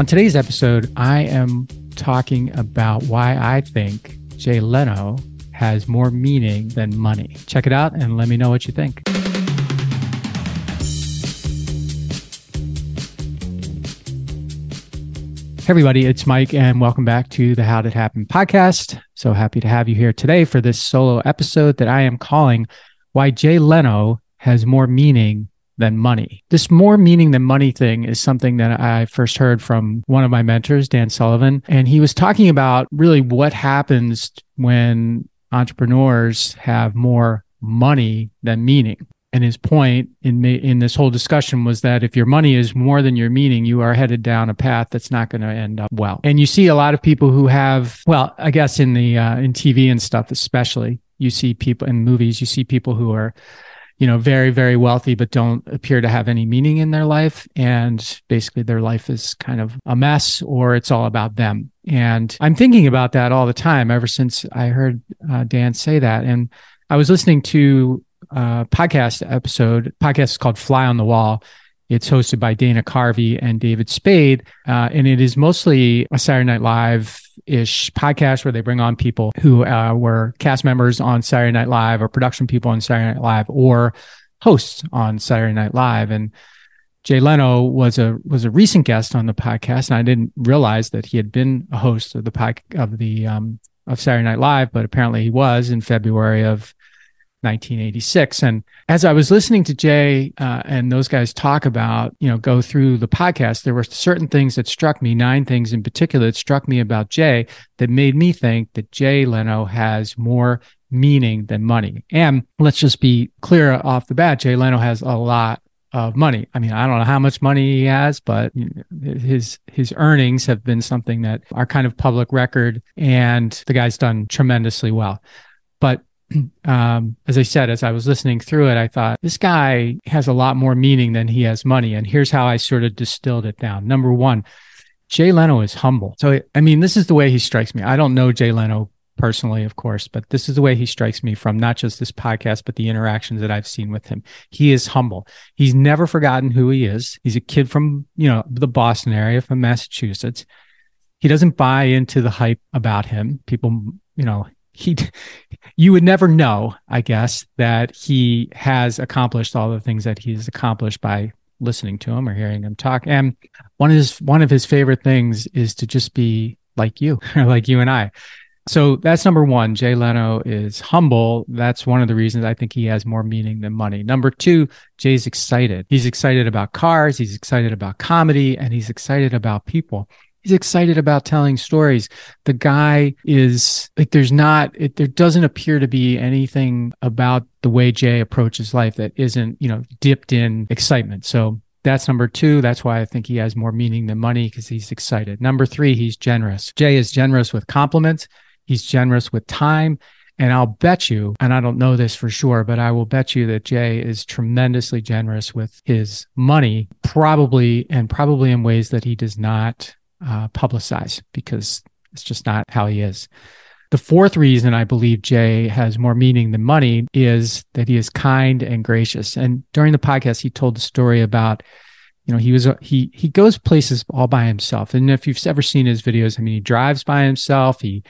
On today's episode, I am talking about why I think Jay Leno has more meaning than money. Check it out and let me know what you think. Hey everybody, it's Mike, and welcome back to the How Did It Happen podcast. So happy to have you here today for this solo episode that I am calling Why Jay Leno Has More Meaning Than Money. This more meaning than money thing is something that I first heard from one of my mentors, Dan Sullivan, and he was talking about really what happens when entrepreneurs have more money than meaning. And his point in in this whole discussion was that if your money is more than your meaning, you are headed down a path that's not going to end up well. And you see a lot of people who have, well, I guess in the uh, in TV and stuff, especially, you see people in movies, you see people who are, you know, very very wealthy but don't appear to have any meaning in their life, and basically their life is kind of a mess, or it's all about them. And I'm thinking about that all the time ever since I heard uh, Dan say that, and I was listening to uh, podcast episode. Podcast is called Fly on the Wall. It's hosted by Dana Carvey and David Spade, uh, and it is mostly a Saturday Night Live ish podcast where they bring on people who uh, were cast members on Saturday Night Live or production people on Saturday Night Live or hosts on Saturday Night Live. And Jay Leno was a was a recent guest on the podcast, and I didn't realize that he had been a host of the pod, of the um, of Saturday Night Live, but apparently he was in February of 1986. And as I was listening to Jay uh, and those guys talk about, you know, go through the podcast, there were certain things that struck me, nine things in particular that struck me about Jay that made me think that Jay Leno has more meaning than money. And let's just be clear off the bat Jay Leno has a lot of money. I mean, I don't know how much money he has, but his his earnings have been something that are kind of public record and the guy's done tremendously well. But um, as I said, as I was listening through it, I thought this guy has a lot more meaning than he has money. And here's how I sort of distilled it down. Number one, Jay Leno is humble. So, I mean, this is the way he strikes me. I don't know Jay Leno personally, of course, but this is the way he strikes me from not just this podcast, but the interactions that I've seen with him. He is humble. He's never forgotten who he is. He's a kid from, you know, the Boston area from Massachusetts. He doesn't buy into the hype about him. People, you know, he you would never know i guess that he has accomplished all the things that he's accomplished by listening to him or hearing him talk. And one of his one of his favorite things is to just be like you or like you and i. So that's number one. Jay leno is humble. That's one of the reasons i think he has more meaning than money. Number two jay's excited. He's excited about cars. He's excited about comedy and he's excited about people he's excited about telling stories. The guy is like, there's not, it, there doesn't appear to be anything about the way Jay approaches life that isn't, you know, dipped in excitement. So that's number two. That's why I think he has more meaning than money because he's excited. Number three, he's generous. Jay is generous with compliments. He's generous with time. And I'll bet you, and I don't know this for sure, but I will bet you that Jay is tremendously generous with his money, probably, and probably in ways that he does not uh, publicize because it's just not how he is. The fourth reason I believe Jay has more meaning than money is that he is kind and gracious. And during the podcast, he told the story about, you know, he was he he goes places all by himself. And if you've ever seen his videos, I mean, he drives by himself. He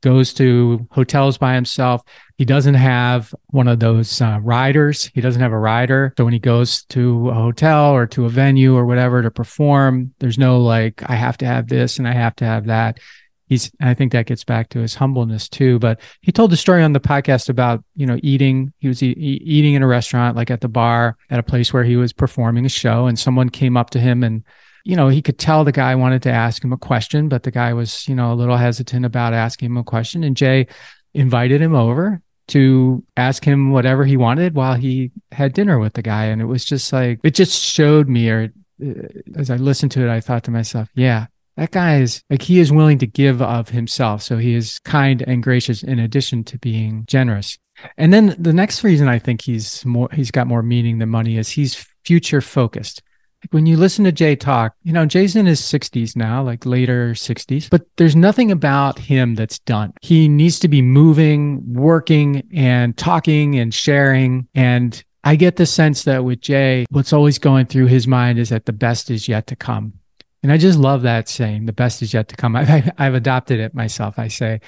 goes to hotels by himself. He doesn't have one of those uh, riders. He doesn't have a rider. So when he goes to a hotel or to a venue or whatever to perform, there's no like, I have to have this and I have to have that. He's, I think that gets back to his humbleness too. But he told the story on the podcast about, you know, eating. He was e- eating in a restaurant, like at the bar at a place where he was performing a show, and someone came up to him and you know, he could tell the guy wanted to ask him a question, but the guy was, you know, a little hesitant about asking him a question. And Jay invited him over to ask him whatever he wanted while he had dinner with the guy. And it was just like, it just showed me, or uh, as I listened to it, I thought to myself, yeah, that guy is like, he is willing to give of himself. So he is kind and gracious in addition to being generous. And then the next reason I think he's more, he's got more meaning than money is he's future focused when you listen to Jay talk, you know, Jay's in his 60s now, like later 60s, but there's nothing about him that's done. He needs to be moving, working, and talking and sharing. And I get the sense that with Jay, what's always going through his mind is that the best is yet to come. And I just love that saying, the best is yet to come. I've, I've adopted it myself. I say,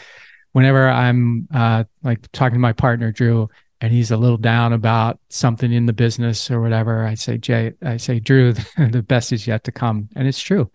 whenever I'm uh, like talking to my partner, Drew, and he's a little down about something in the business or whatever, I say, Jay, I say, Drew, the best is yet to come. And it's true.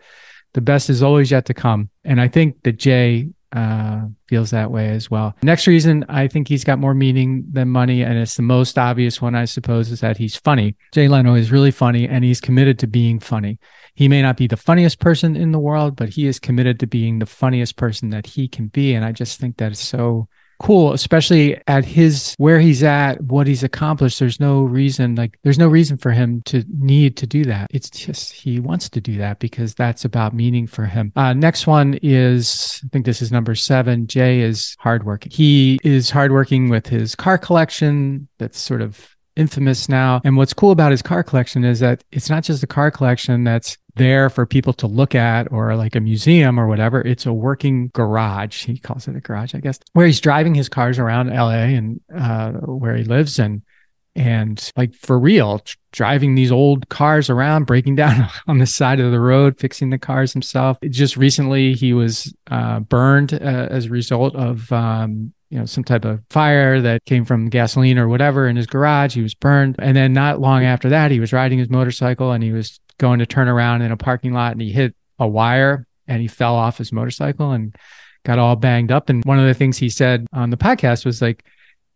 The best is always yet to come. And I think that Jay uh, feels that way as well. Next reason I think he's got more meaning than money, and it's the most obvious one, I suppose, is that he's funny. Jay Leno is really funny and he's committed to being funny. He may not be the funniest person in the world, but he is committed to being the funniest person that he can be. And I just think that is so cool, especially at his where he's at, what he's accomplished. There's no reason, like, there's no reason for him to need to do that. It's just he wants to do that because that's about meaning for him. Uh, next one is, I think this is number seven. Jay is hardworking. He is hardworking with his car collection. That's sort of infamous now. And what's cool about his car collection is that it's not just a car collection that's there for people to look at or like a museum or whatever. It's a working garage. He calls it a garage, I guess, where he's driving his cars around LA and uh, where he lives and and like for real driving these old cars around breaking down on the side of the road fixing the cars himself just recently he was uh, burned uh, as a result of um, you know some type of fire that came from gasoline or whatever in his garage he was burned and then not long after that he was riding his motorcycle and he was going to turn around in a parking lot and he hit a wire and he fell off his motorcycle and got all banged up. And one of the things he said on the podcast was like,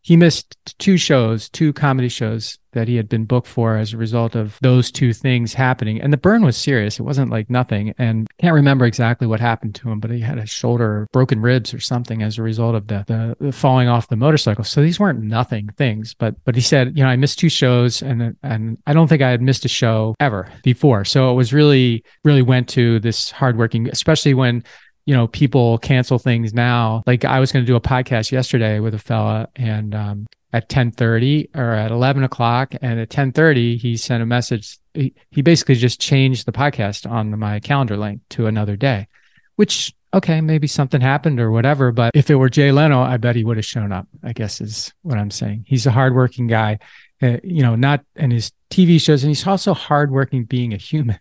he missed two shows, two comedy shows that he had been booked for as a result of those two things happening. And the burn was serious. It wasn't like nothing. And I can't remember exactly what happened to him, but he had a shoulder, broken ribs or something as a result of the, the, falling off the motorcycle. So these weren't nothing things, but, but he said, you know, I missed two shows and, and I don't think I had missed a show ever before. So it was really, really went to this hardworking, especially when you know, people cancel things now. Like I was going to do a podcast yesterday with a fella and, um, at 1030 or at 11 o'clock and at 1030 he sent a message. He, he basically just changed the podcast on my calendar link to another day which okay maybe something happened or whatever but if it were jay leno i bet he would have shown up i guess is what i'm saying. He's a hardworking guy uh, you know not in his tv shows and he's also hardworking being a human.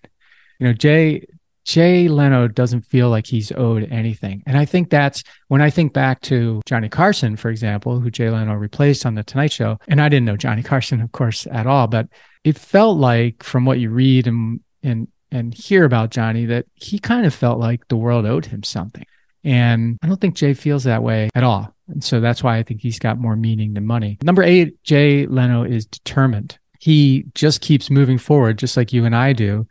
You know jay Jay Leno doesn't feel like he's owed anything. And I think that's when I think back to Johnny Carson, for example, who Jay Leno replaced on The Tonight Show. And I didn't know Johnny Carson, of course, at all, but it felt like from what you read and, and, and hear about Johnny that he kind of felt like the world owed him something. And I don't think Jay feels that way at all. And so that's why I think he's got more meaning than money. Number eight, Jay Leno is determined. He just keeps moving forward, just like you and I do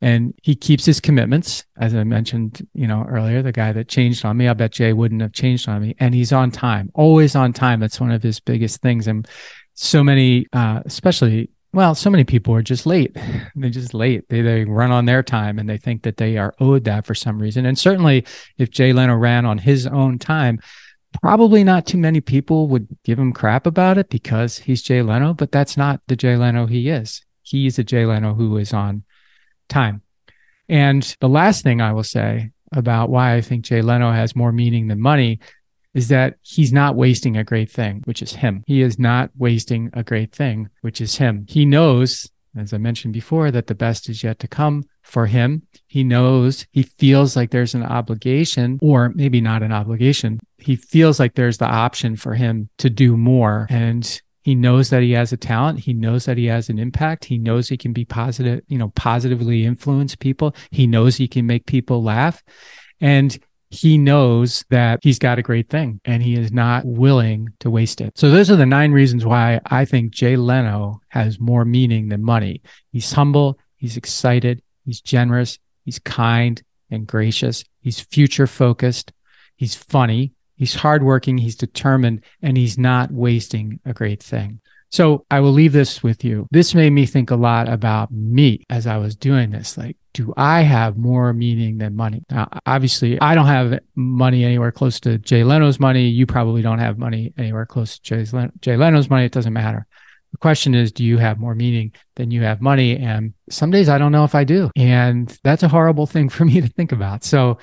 and he keeps his commitments. As i mentioned you know earlier the guy that changed on me i bet jay wouldn't have changed on me. And he's on time always on time. That's one of his biggest things. And so many uh, especially well so many people are just late. They're just late. They, they run on their time and they think that they are owed that for some reason. And certainly if jay leno ran on his own time probably not too many people would give him crap about it because he's jay leno but that's not the jay leno he is. He's a jay leno who is on time. And the last thing I will say about why I think Jay Leno has more meaning than money is that he's not wasting a great thing, which is him. He is not wasting a great thing, which is him. He knows, as I mentioned before, that the best is yet to come for him. He knows, he feels like there's an obligation, or maybe not an obligation. He feels like there's the option for him to do more. And he knows that he has a talent. He knows that he has an impact. He knows he can be positive, you know, positively influence people. He knows he can make people laugh. And he knows that he's got a great thing and he is not willing to waste it. So those are the nine reasons why I think Jay Leno has more meaning than money. He's humble. He's excited. He's generous. He's kind and gracious. He's future focused. He's funny. He's hardworking, he's determined, and he's not wasting a great thing. So I will leave this with you. This made me think a lot about me as I was doing this. Like, do I have more meaning than money? Now, obviously, I don't have money anywhere close to Jay Leno's money. You probably don't have money anywhere close to Jay, Leno's money. It doesn't matter. The question is, do you have more meaning than you have money? And some days I don't know if I do. And that's a horrible thing for me to think about. So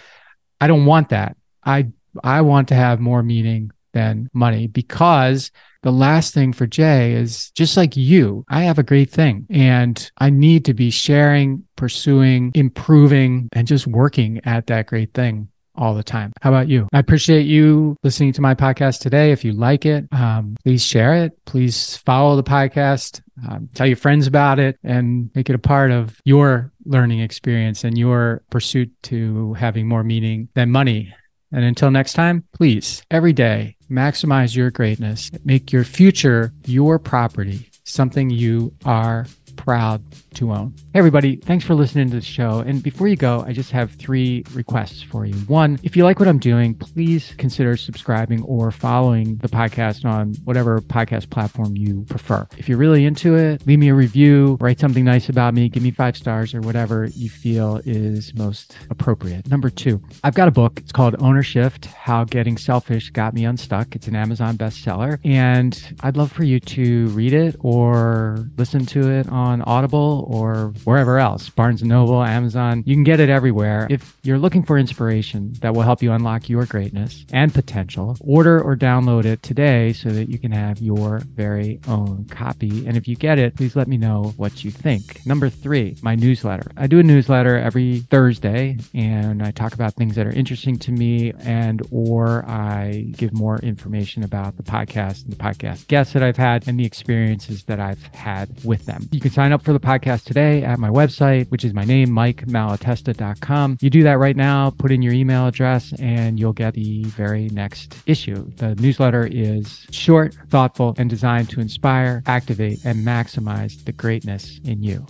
I don't want that. I I want to have more meaning than money because the last thing for Jay is just like you, I have a great thing and I need to be sharing, pursuing, improving, and just working at that great thing all the time. How about you? I appreciate you listening to my podcast today. If you like it, um, please share it. Please follow the podcast. Um, tell your friends about it and make it a part of your learning experience and your pursuit to having more meaning than money. And until next time, please, every day, maximize your greatness. Make your future your property, something you are proud to own. Hey, everybody, thanks for listening to the show. And before you go, I just have three requests for you. One, if you like what I'm doing, please consider subscribing or following the podcast on whatever podcast platform you prefer. If you're really into it, leave me a review, write something nice about me, give me five stars or whatever you feel is most appropriate. Number two, I've got a book. It's called Owner Shift How Getting Selfish Got Me Unstuck. It's an Amazon bestseller. And I'd love for you to read it or listen to it on Audible or wherever else, Barnes and Noble, Amazon. You can get it everywhere. If you're looking for inspiration that will help you unlock your greatness and potential, order or download it today so that you can have your very own copy. And if you get it, please let me know what you think. Number three, my newsletter. I do a newsletter every Thursday and I talk about things that are interesting to me and or I give more information about the podcast and the podcast guests that I've had and the experiences that I've had with them. You can sign up for the podcast today at my website, which is my name, mikemalatesta.com. You do that right now, put in your email address, and you'll get the very next issue. The newsletter is short, thoughtful, and designed to inspire, activate, and maximize the greatness in you.